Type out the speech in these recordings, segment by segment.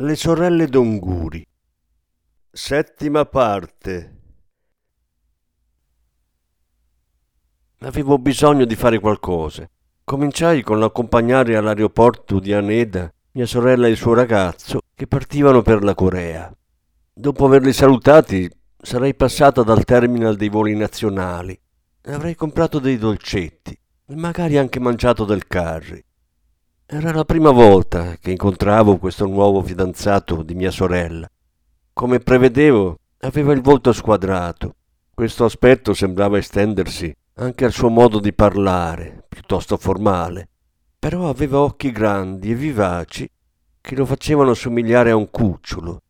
le sorelle d'Onguri. Settima parte. Avevo bisogno di fare qualcosa. Cominciai con l'accompagnare all'aeroporto di Aneda mia sorella e il suo ragazzo che partivano per la Corea. Dopo averli salutati, sarei passata dal terminal dei voli nazionali avrei comprato dei dolcetti e magari anche mangiato del curry. Era la prima volta che incontravo questo nuovo fidanzato di mia sorella. Come prevedevo, aveva il volto squadrato. Questo aspetto sembrava estendersi anche al suo modo di parlare, piuttosto formale. Però aveva occhi grandi e vivaci che lo facevano somigliare a un cucciolo.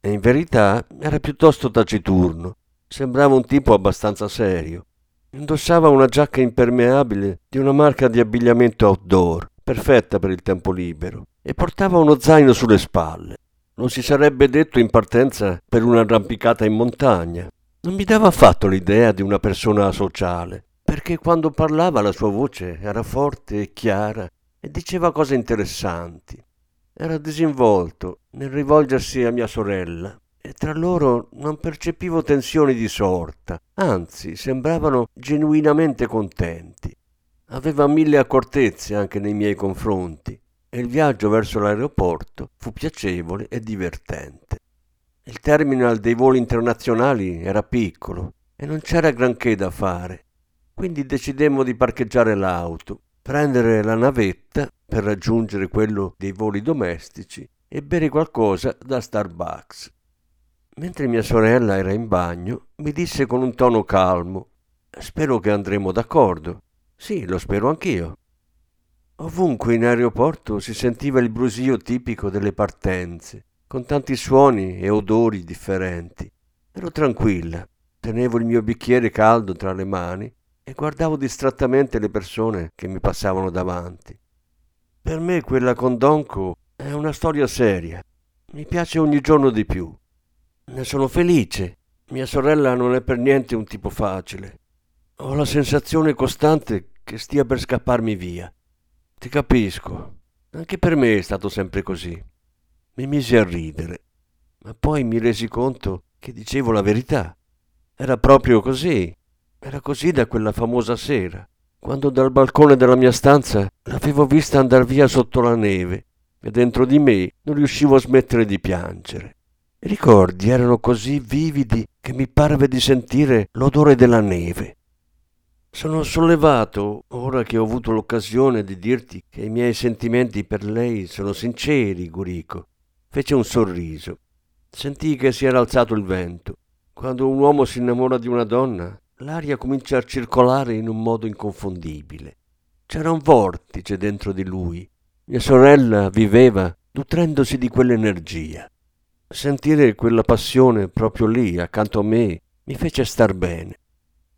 E in verità era piuttosto taciturno. Sembrava un tipo abbastanza serio. Indossava una giacca impermeabile di una marca di abbigliamento outdoor perfetta per il tempo libero, e portava uno zaino sulle spalle. Lo si sarebbe detto in partenza per un'arrampicata in montagna. Non mi dava affatto l'idea di una persona sociale, perché quando parlava la sua voce era forte e chiara e diceva cose interessanti. Era disinvolto nel rivolgersi a mia sorella e tra loro non percepivo tensioni di sorta, anzi sembravano genuinamente contenti. Aveva mille accortezze anche nei miei confronti e il viaggio verso l'aeroporto fu piacevole e divertente. Il terminal dei voli internazionali era piccolo e non c'era granché da fare, quindi decidemmo di parcheggiare l'auto, prendere la navetta per raggiungere quello dei voli domestici e bere qualcosa da Starbucks. Mentre mia sorella era in bagno, mi disse con un tono calmo: Spero che andremo d'accordo. Sì, lo spero anch'io. Ovunque in aeroporto si sentiva il brusio tipico delle partenze, con tanti suoni e odori differenti. Ero tranquilla, tenevo il mio bicchiere caldo tra le mani e guardavo distrattamente le persone che mi passavano davanti. Per me quella con Donco è una storia seria. Mi piace ogni giorno di più. Ne sono felice. Mia sorella non è per niente un tipo facile. Ho la sensazione costante che stia per scapparmi via. Ti capisco. Anche per me è stato sempre così. Mi misi a ridere, ma poi mi resi conto che dicevo la verità. Era proprio così. Era così da quella famosa sera, quando dal balcone della mia stanza l'avevo vista andar via sotto la neve e dentro di me non riuscivo a smettere di piangere. I ricordi erano così vividi che mi parve di sentire l'odore della neve sono sollevato ora che ho avuto l'occasione di dirti che i miei sentimenti per lei sono sinceri, Gurico. Fece un sorriso. Sentii che si era alzato il vento. Quando un uomo si innamora di una donna, l'aria comincia a circolare in un modo inconfondibile. C'era un vortice dentro di lui. Mia sorella viveva nutrendosi di quell'energia. Sentire quella passione proprio lì, accanto a me, mi fece star bene.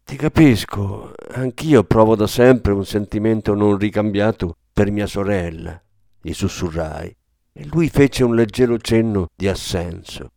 Ti capisco, anch'io provo da sempre un sentimento non ricambiato per mia sorella, gli sussurrai, e lui fece un leggero cenno di assenso.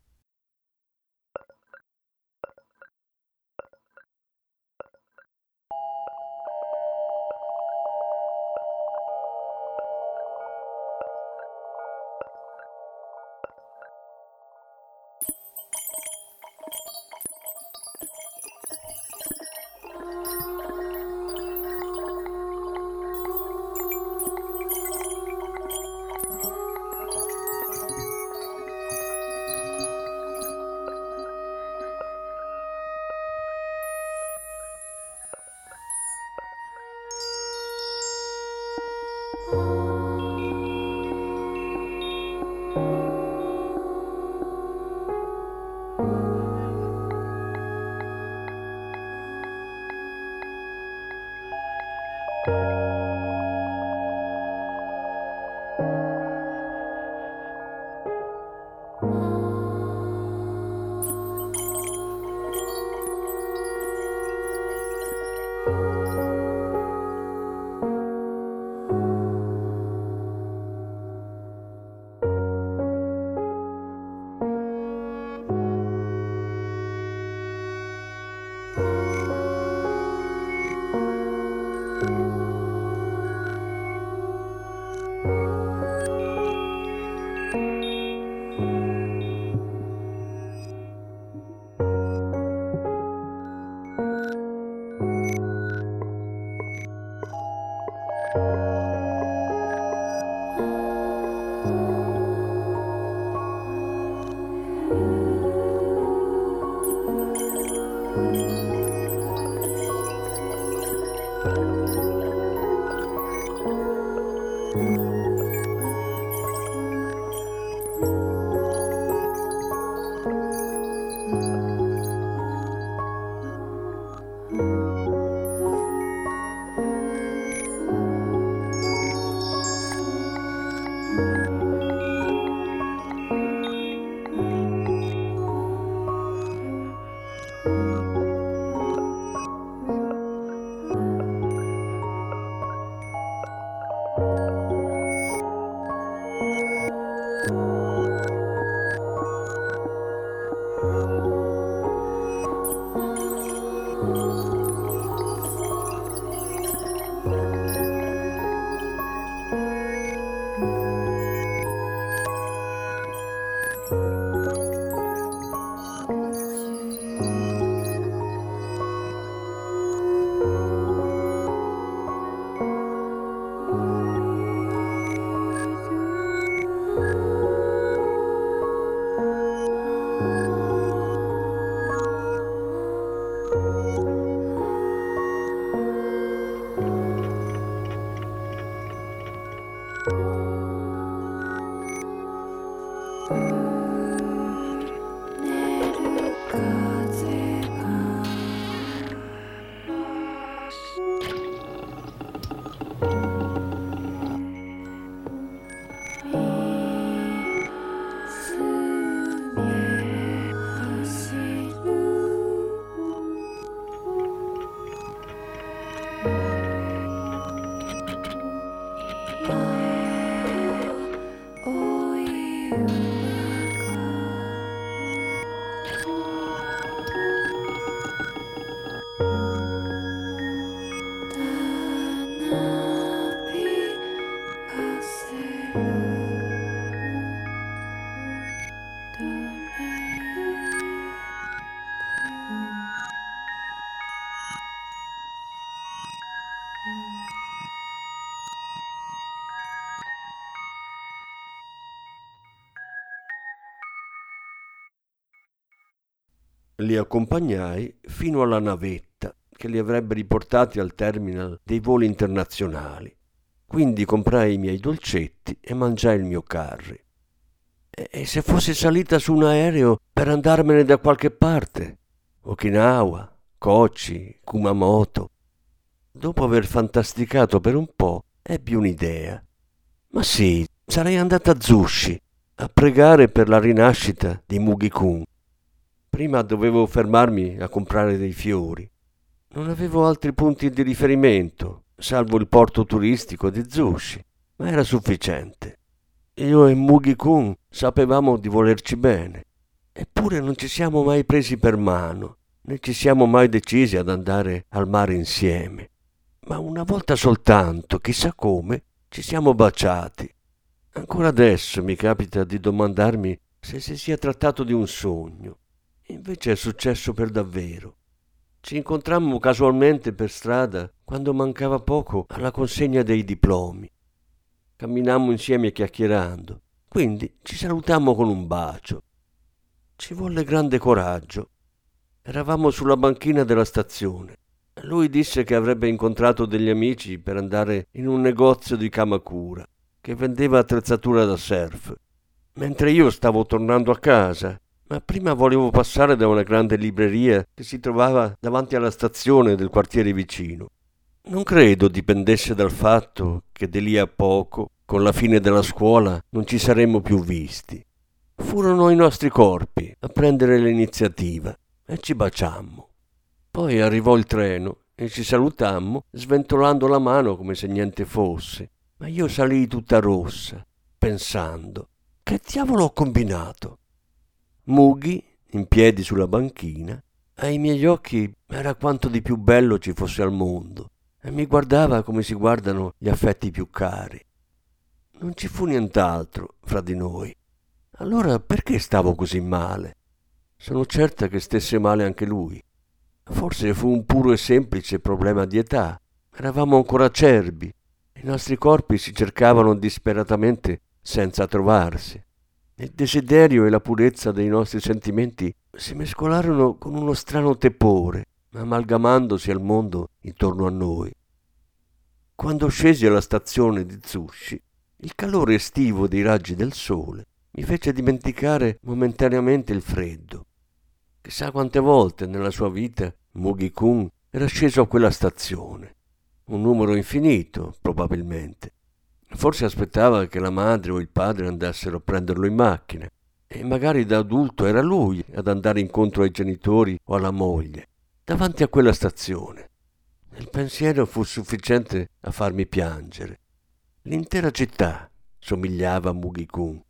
Li accompagnai fino alla navetta che li avrebbe riportati al terminal dei voli internazionali. Quindi comprai i miei dolcetti e mangiai il mio curry. E se fossi salita su un aereo per andarmene da qualche parte? Okinawa, Kochi, Kumamoto. Dopo aver fantasticato per un po', ebbi un'idea. Ma sì, sarei andata a Zushi a pregare per la rinascita di Mugi-kun. Prima dovevo fermarmi a comprare dei fiori. Non avevo altri punti di riferimento, salvo il porto turistico di Zushi, ma era sufficiente. Io e Mugi-kun sapevamo di volerci bene, eppure non ci siamo mai presi per mano, né ci siamo mai decisi ad andare al mare insieme. Ma una volta soltanto, chissà come, ci siamo baciati. Ancora adesso mi capita di domandarmi se si sia trattato di un sogno Invece è successo per davvero. Ci incontrammo casualmente per strada quando mancava poco alla consegna dei diplomi. Camminammo insieme chiacchierando, quindi ci salutammo con un bacio. Ci volle grande coraggio. Eravamo sulla banchina della stazione. Lui disse che avrebbe incontrato degli amici per andare in un negozio di Kamakura che vendeva attrezzatura da surf, mentre io stavo tornando a casa ma prima volevo passare da una grande libreria che si trovava davanti alla stazione del quartiere vicino. Non credo dipendesse dal fatto che di lì a poco, con la fine della scuola, non ci saremmo più visti. Furono i nostri corpi a prendere l'iniziativa e ci baciammo. Poi arrivò il treno e ci salutammo sventolando la mano come se niente fosse, ma io salii tutta rossa, pensando che diavolo ho combinato? Mughi, in piedi sulla banchina, ai miei occhi era quanto di più bello ci fosse al mondo e mi guardava come si guardano gli affetti più cari. Non ci fu nient'altro fra di noi. Allora perché stavo così male? Sono certa che stesse male anche lui. Forse fu un puro e semplice problema di età. Eravamo ancora acerbi. I nostri corpi si cercavano disperatamente senza trovarsi. Il desiderio e la purezza dei nostri sentimenti si mescolarono con uno strano tepore, amalgamandosi al mondo intorno a noi. Quando scesi alla stazione di Zushi, il calore estivo dei raggi del sole mi fece dimenticare momentaneamente il freddo. Chissà quante volte nella sua vita Mugi-kun era sceso a quella stazione. Un numero infinito, probabilmente. Forse aspettava che la madre o il padre andassero a prenderlo in macchina e magari da adulto era lui ad andare incontro ai genitori o alla moglie, davanti a quella stazione. Il pensiero fu sufficiente a farmi piangere. L'intera città somigliava a Mugi-kun.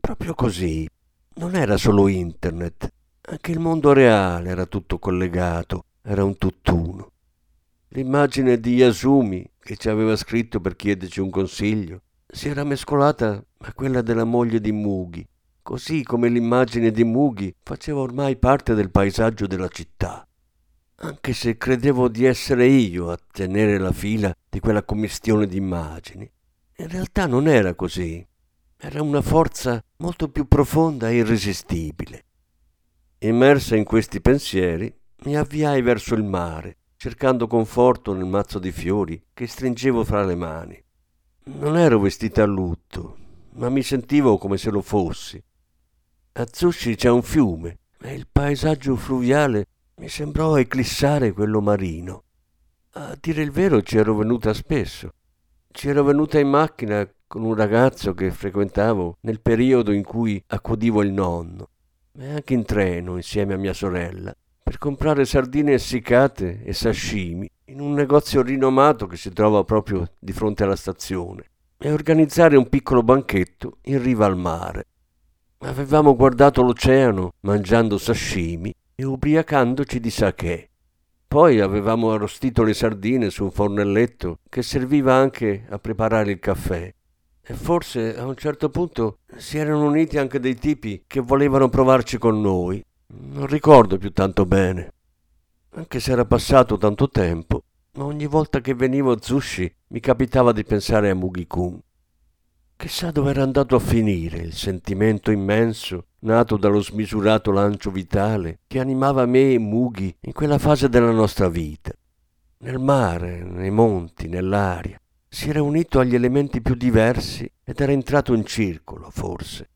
Proprio così. Non era solo internet, anche il mondo reale era tutto collegato, era un tutt'uno. L'immagine di Yasumi, che ci aveva scritto per chiederci un consiglio, si era mescolata a quella della moglie di Mugi, così come l'immagine di Mugi faceva ormai parte del paesaggio della città. Anche se credevo di essere io a tenere la fila di quella commistione di immagini, in realtà non era così. Era una forza molto più profonda e irresistibile. Immersa in questi pensieri, mi avviai verso il mare, cercando conforto nel mazzo di fiori che stringevo fra le mani. Non ero vestita a lutto, ma mi sentivo come se lo fossi. A Zushi c'è un fiume e il paesaggio fluviale mi sembrò eclissare quello marino. A dire il vero ci ero venuta spesso. Ci ero venuta in macchina con un ragazzo che frequentavo nel periodo in cui accudivo il nonno, e anche in treno insieme a mia sorella, per comprare sardine essiccate e sashimi in un negozio rinomato che si trova proprio di fronte alla stazione, e organizzare un piccolo banchetto in riva al mare. Avevamo guardato l'oceano mangiando sashimi e ubriacandoci di sake. Poi avevamo arrostito le sardine su un fornelletto che serviva anche a preparare il caffè. E forse a un certo punto si erano uniti anche dei tipi che volevano provarci con noi. Non ricordo più tanto bene. Anche se era passato tanto tempo, ogni volta che venivo a Zushi mi capitava di pensare a Mugi-kun. Chissà dove era andato a finire il sentimento immenso nato dallo smisurato lancio vitale che animava me e Mugi in quella fase della nostra vita. Nel mare, nei monti, nell'aria. Si era unito agli elementi più diversi ed era entrato in circolo, forse.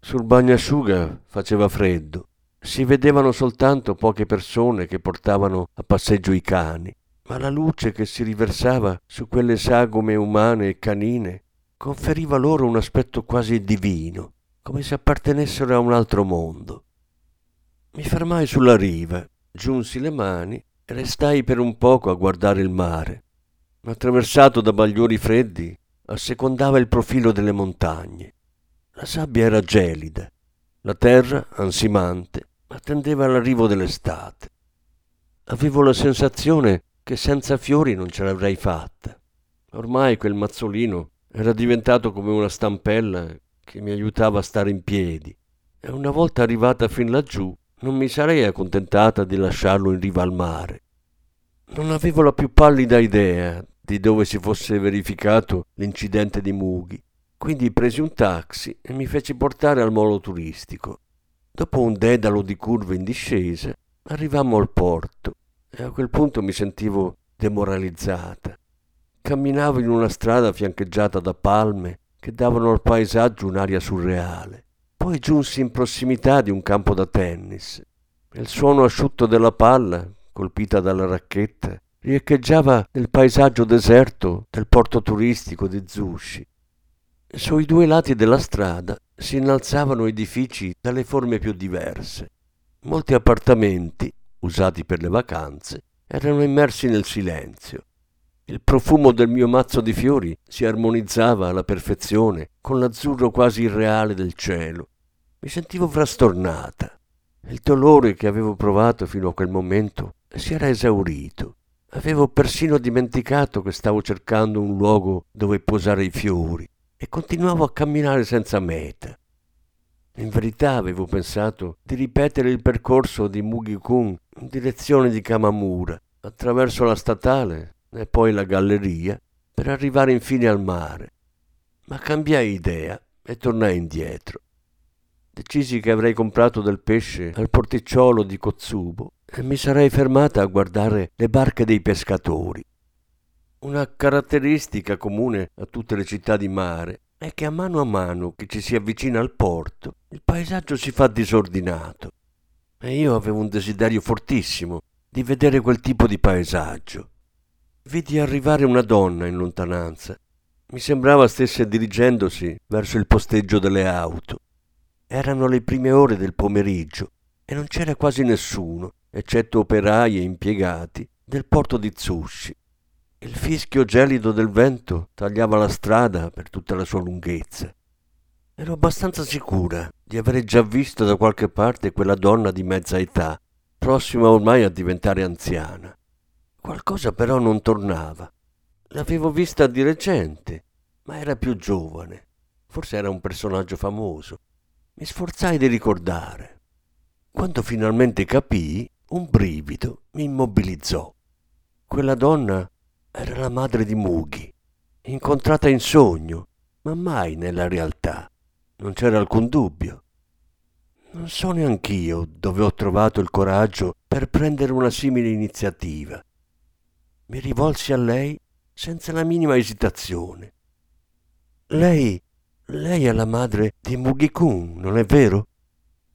Sul bagnasciuga faceva freddo. Si vedevano soltanto poche persone che portavano a passeggio i cani, ma la luce che si riversava su quelle sagome umane e canine conferiva loro un aspetto quasi divino, come se appartenessero a un altro mondo. Mi fermai sulla riva, giunsi le mani e restai per un poco a guardare il mare. Attraversato da bagliori freddi, assecondava il profilo delle montagne. La sabbia era gelida, la terra ansimante attendeva l'arrivo dell'estate. Avevo la sensazione che senza fiori non ce l'avrei fatta. Ormai quel mazzolino era diventato come una stampella che mi aiutava a stare in piedi e una volta arrivata fin laggiù non mi sarei accontentata di lasciarlo in riva al mare. Non avevo la più pallida idea di dove si fosse verificato l'incidente di Mughi, quindi presi un taxi e mi feci portare al molo turistico. Dopo un dedalo di curve in discesa, arrivammo al porto e a quel punto mi sentivo demoralizzata. Camminavo in una strada fiancheggiata da palme che davano al paesaggio un'aria surreale. Poi giunsi in prossimità di un campo da tennis. Il suono asciutto della palla, colpita dalla racchetta, riecheggiava nel paesaggio deserto del porto turistico di Zushi. Sui due lati della strada si innalzavano edifici dalle forme più diverse. Molti appartamenti, usati per le vacanze, erano immersi nel silenzio. Il profumo del mio mazzo di fiori si armonizzava alla perfezione con l'azzurro quasi irreale del cielo. Mi sentivo frastornata. Il dolore che avevo provato fino a quel momento si era esaurito. Avevo persino dimenticato che stavo cercando un luogo dove posare i fiori e continuavo a camminare senza meta. In verità avevo pensato di ripetere il percorso di Mugi-kun in direzione di Kamamura, attraverso la statale e poi la galleria per arrivare infine al mare. Ma cambiai idea e tornai indietro. decisi che avrei comprato del pesce al porticciolo di Cozzubo e mi sarei fermata a guardare le barche dei pescatori. Una caratteristica comune a tutte le città di mare è che a mano a mano che ci si avvicina al porto, il paesaggio si fa disordinato. E io avevo un desiderio fortissimo di vedere quel tipo di paesaggio. Vidi arrivare una donna in lontananza. Mi sembrava stesse dirigendosi verso il posteggio delle auto. Erano le prime ore del pomeriggio e non c'era quasi nessuno, eccetto operai e impiegati, del porto di Zushi. Il fischio gelido del vento tagliava la strada per tutta la sua lunghezza. Ero abbastanza sicura di avere già visto da qualche parte quella donna di mezza età, prossima ormai a diventare anziana. Qualcosa però non tornava. L'avevo vista di recente, ma era più giovane. Forse era un personaggio famoso. Mi sforzai di ricordare. Quando finalmente capii, un brivido mi immobilizzò. Quella donna era la madre di Mughi, incontrata in sogno, ma mai nella realtà. Non c'era alcun dubbio. Non so neanch'io dove ho trovato il coraggio per prendere una simile iniziativa. Mi rivolsi a lei senza la minima esitazione. Lei lei è la madre di Mugi-kun, non è vero?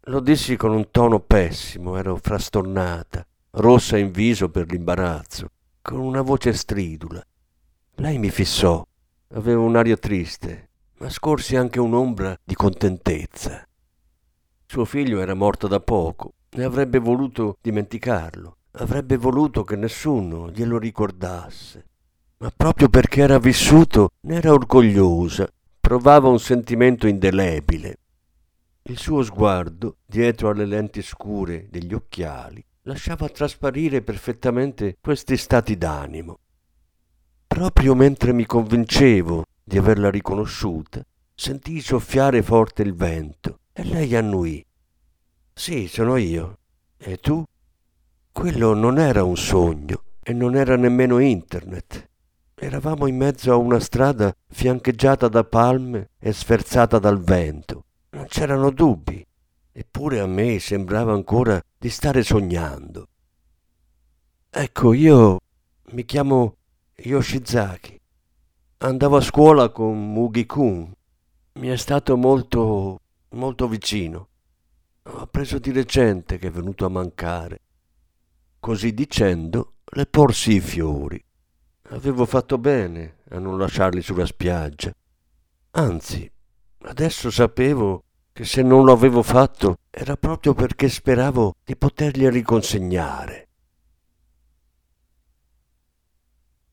Lo dissi con un tono pessimo, ero frastornata, rossa in viso per l'imbarazzo, con una voce stridula. Lei mi fissò, aveva un'aria triste, ma scorsi anche un'ombra di contentezza. Suo figlio era morto da poco e avrebbe voluto dimenticarlo, avrebbe voluto che nessuno glielo ricordasse. Ma proprio perché era vissuto ne era orgogliosa provava un sentimento indelebile. Il suo sguardo, dietro alle lenti scure degli occhiali, lasciava trasparire perfettamente questi stati d'animo. Proprio mentre mi convincevo di averla riconosciuta, sentii soffiare forte il vento e lei annuì. Sì, sono io. E tu? Quello non era un sogno e non era nemmeno internet. Eravamo in mezzo a una strada fiancheggiata da palme e sferzata dal vento. Non c'erano dubbi, eppure a me sembrava ancora di stare sognando. Ecco, io mi chiamo Yoshizaki. Andavo a scuola con Mugi-kun. Mi è stato molto, molto vicino. Ho appreso di recente che è venuto a mancare. Così dicendo, le porsi i fiori. Avevo fatto bene a non lasciarli sulla spiaggia. Anzi, adesso sapevo che se non lo avevo fatto era proprio perché speravo di poterli riconsegnare.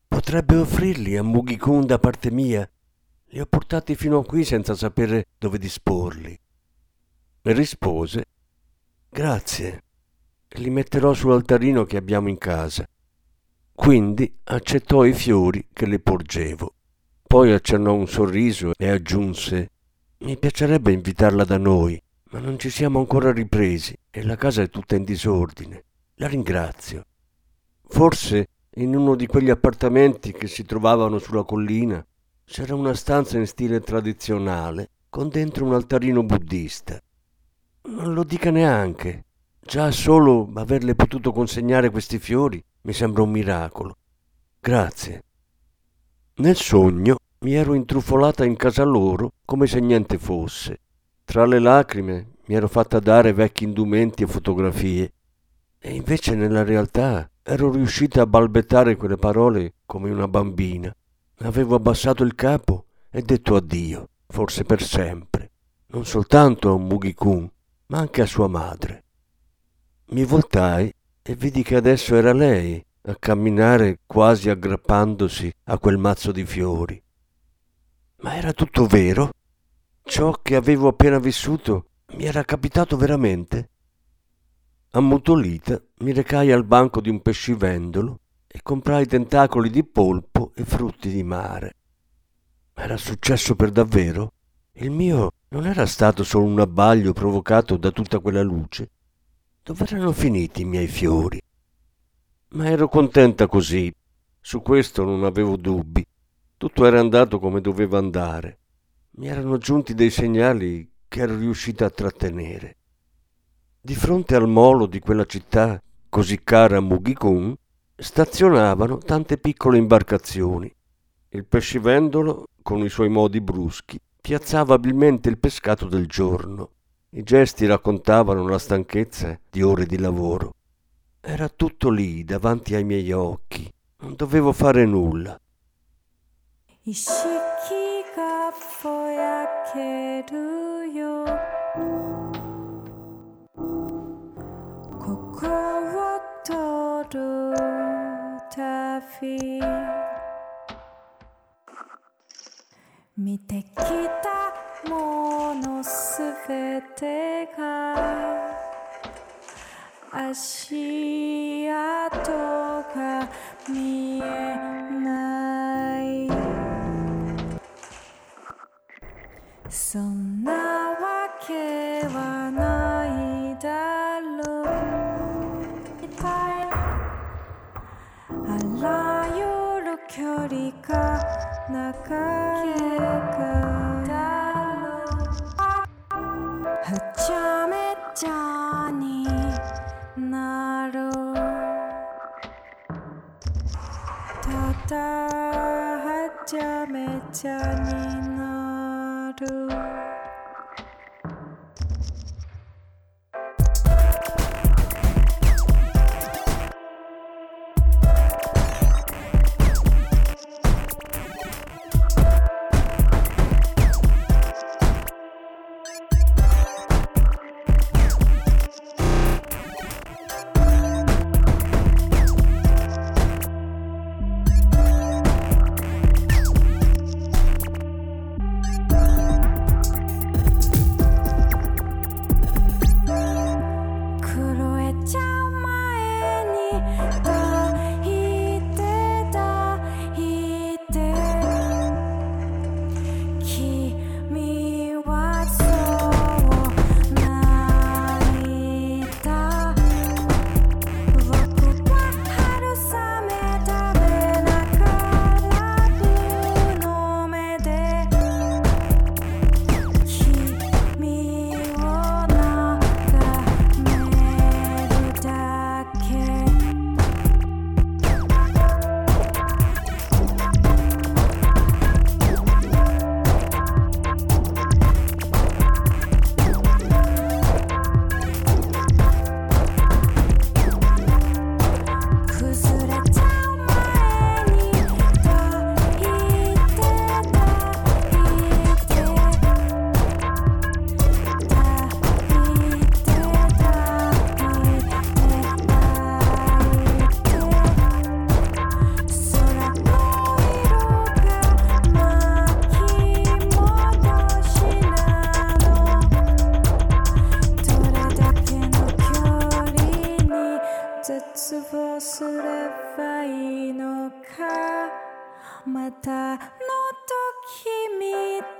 Potrebbe offrirli a Mughikun da parte mia. Li ho portati fino a qui senza sapere dove disporli. E rispose: Grazie. Li metterò sull'altarino che abbiamo in casa. Quindi accettò i fiori che le porgevo. Poi accennò un sorriso e aggiunse Mi piacerebbe invitarla da noi, ma non ci siamo ancora ripresi e la casa è tutta in disordine. La ringrazio. Forse in uno di quegli appartamenti che si trovavano sulla collina c'era una stanza in stile tradizionale con dentro un altarino buddista. Non lo dica neanche. Già solo averle potuto consegnare questi fiori mi sembra un miracolo. Grazie. Nel sogno mi ero intrufolata in casa loro come se niente fosse. Tra le lacrime mi ero fatta dare vecchi indumenti e fotografie. E invece nella realtà ero riuscita a balbettare quelle parole come una bambina. Avevo abbassato il capo e detto addio, forse per sempre, non soltanto a un Mugi-kun, ma anche a sua madre. Mi voltai e vidi che adesso era lei a camminare quasi aggrappandosi a quel mazzo di fiori. Ma era tutto vero? Ciò che avevo appena vissuto mi era capitato veramente? Ammutolita mi recai al banco di un pescivendolo e comprai tentacoli di polpo e frutti di mare. Era successo per davvero? Il mio non era stato solo un abbaglio provocato da tutta quella luce. Dove erano finiti i miei fiori? Ma ero contenta così. Su questo non avevo dubbi. Tutto era andato come doveva andare. Mi erano giunti dei segnali che era riuscita a trattenere. Di fronte al molo di quella città così cara a Mughikun stazionavano tante piccole imbarcazioni. Il pescivendolo, con i suoi modi bruschi, piazzava abilmente il pescato del giorno. I gesti raccontavano la stanchezza di ore di lavoro. Era tutto lì, davanti ai miei occhi. Non dovevo fare nulla. 意識がぼやけるよ。ここを通る旅見てきたものすべてが。足跡が見えな 좀 나와 개와 너희 달로 이빨 알라요로 결이가 나가게가 달로 허참했자니 나로 다다 허참했자니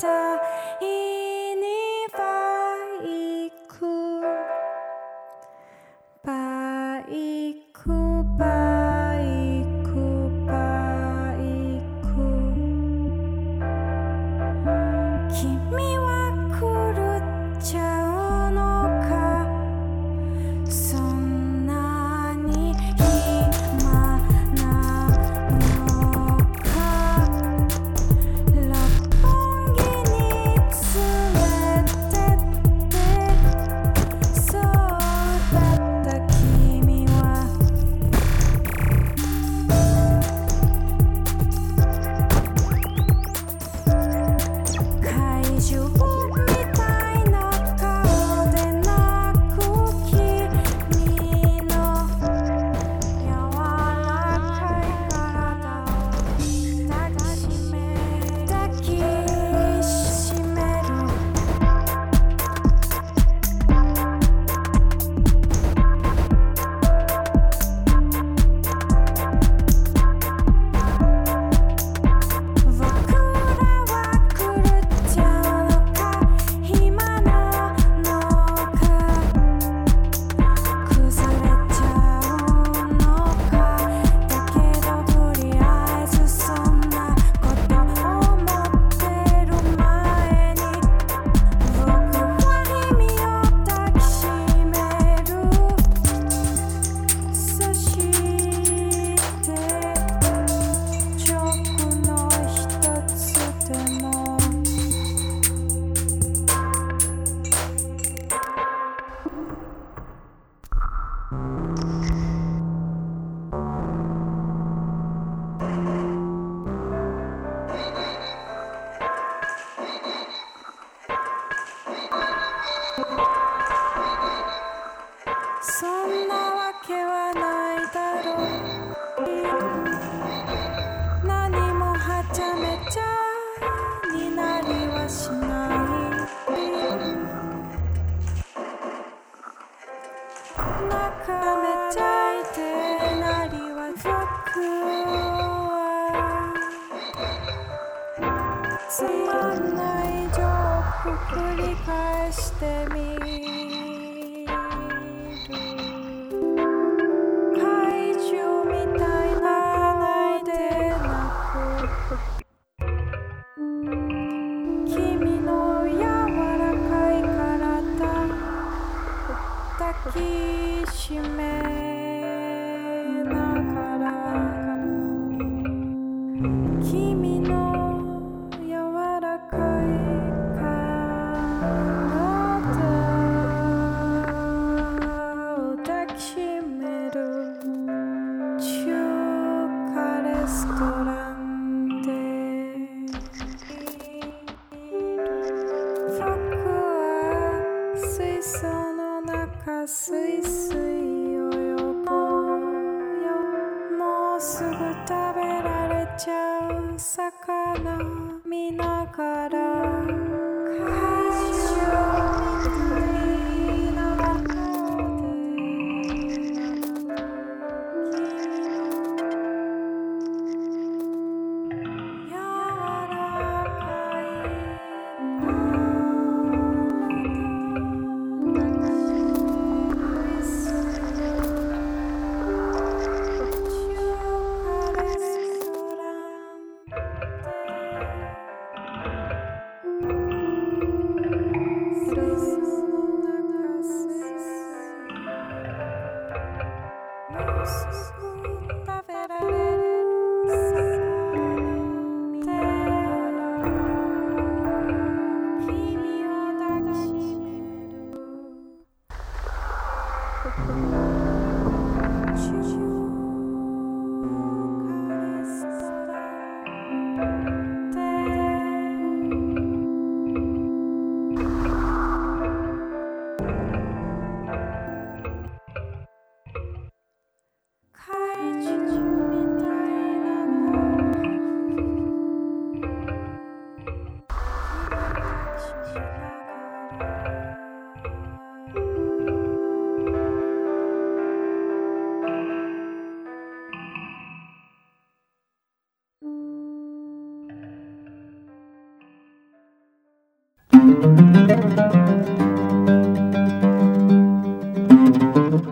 Uh, Takishime.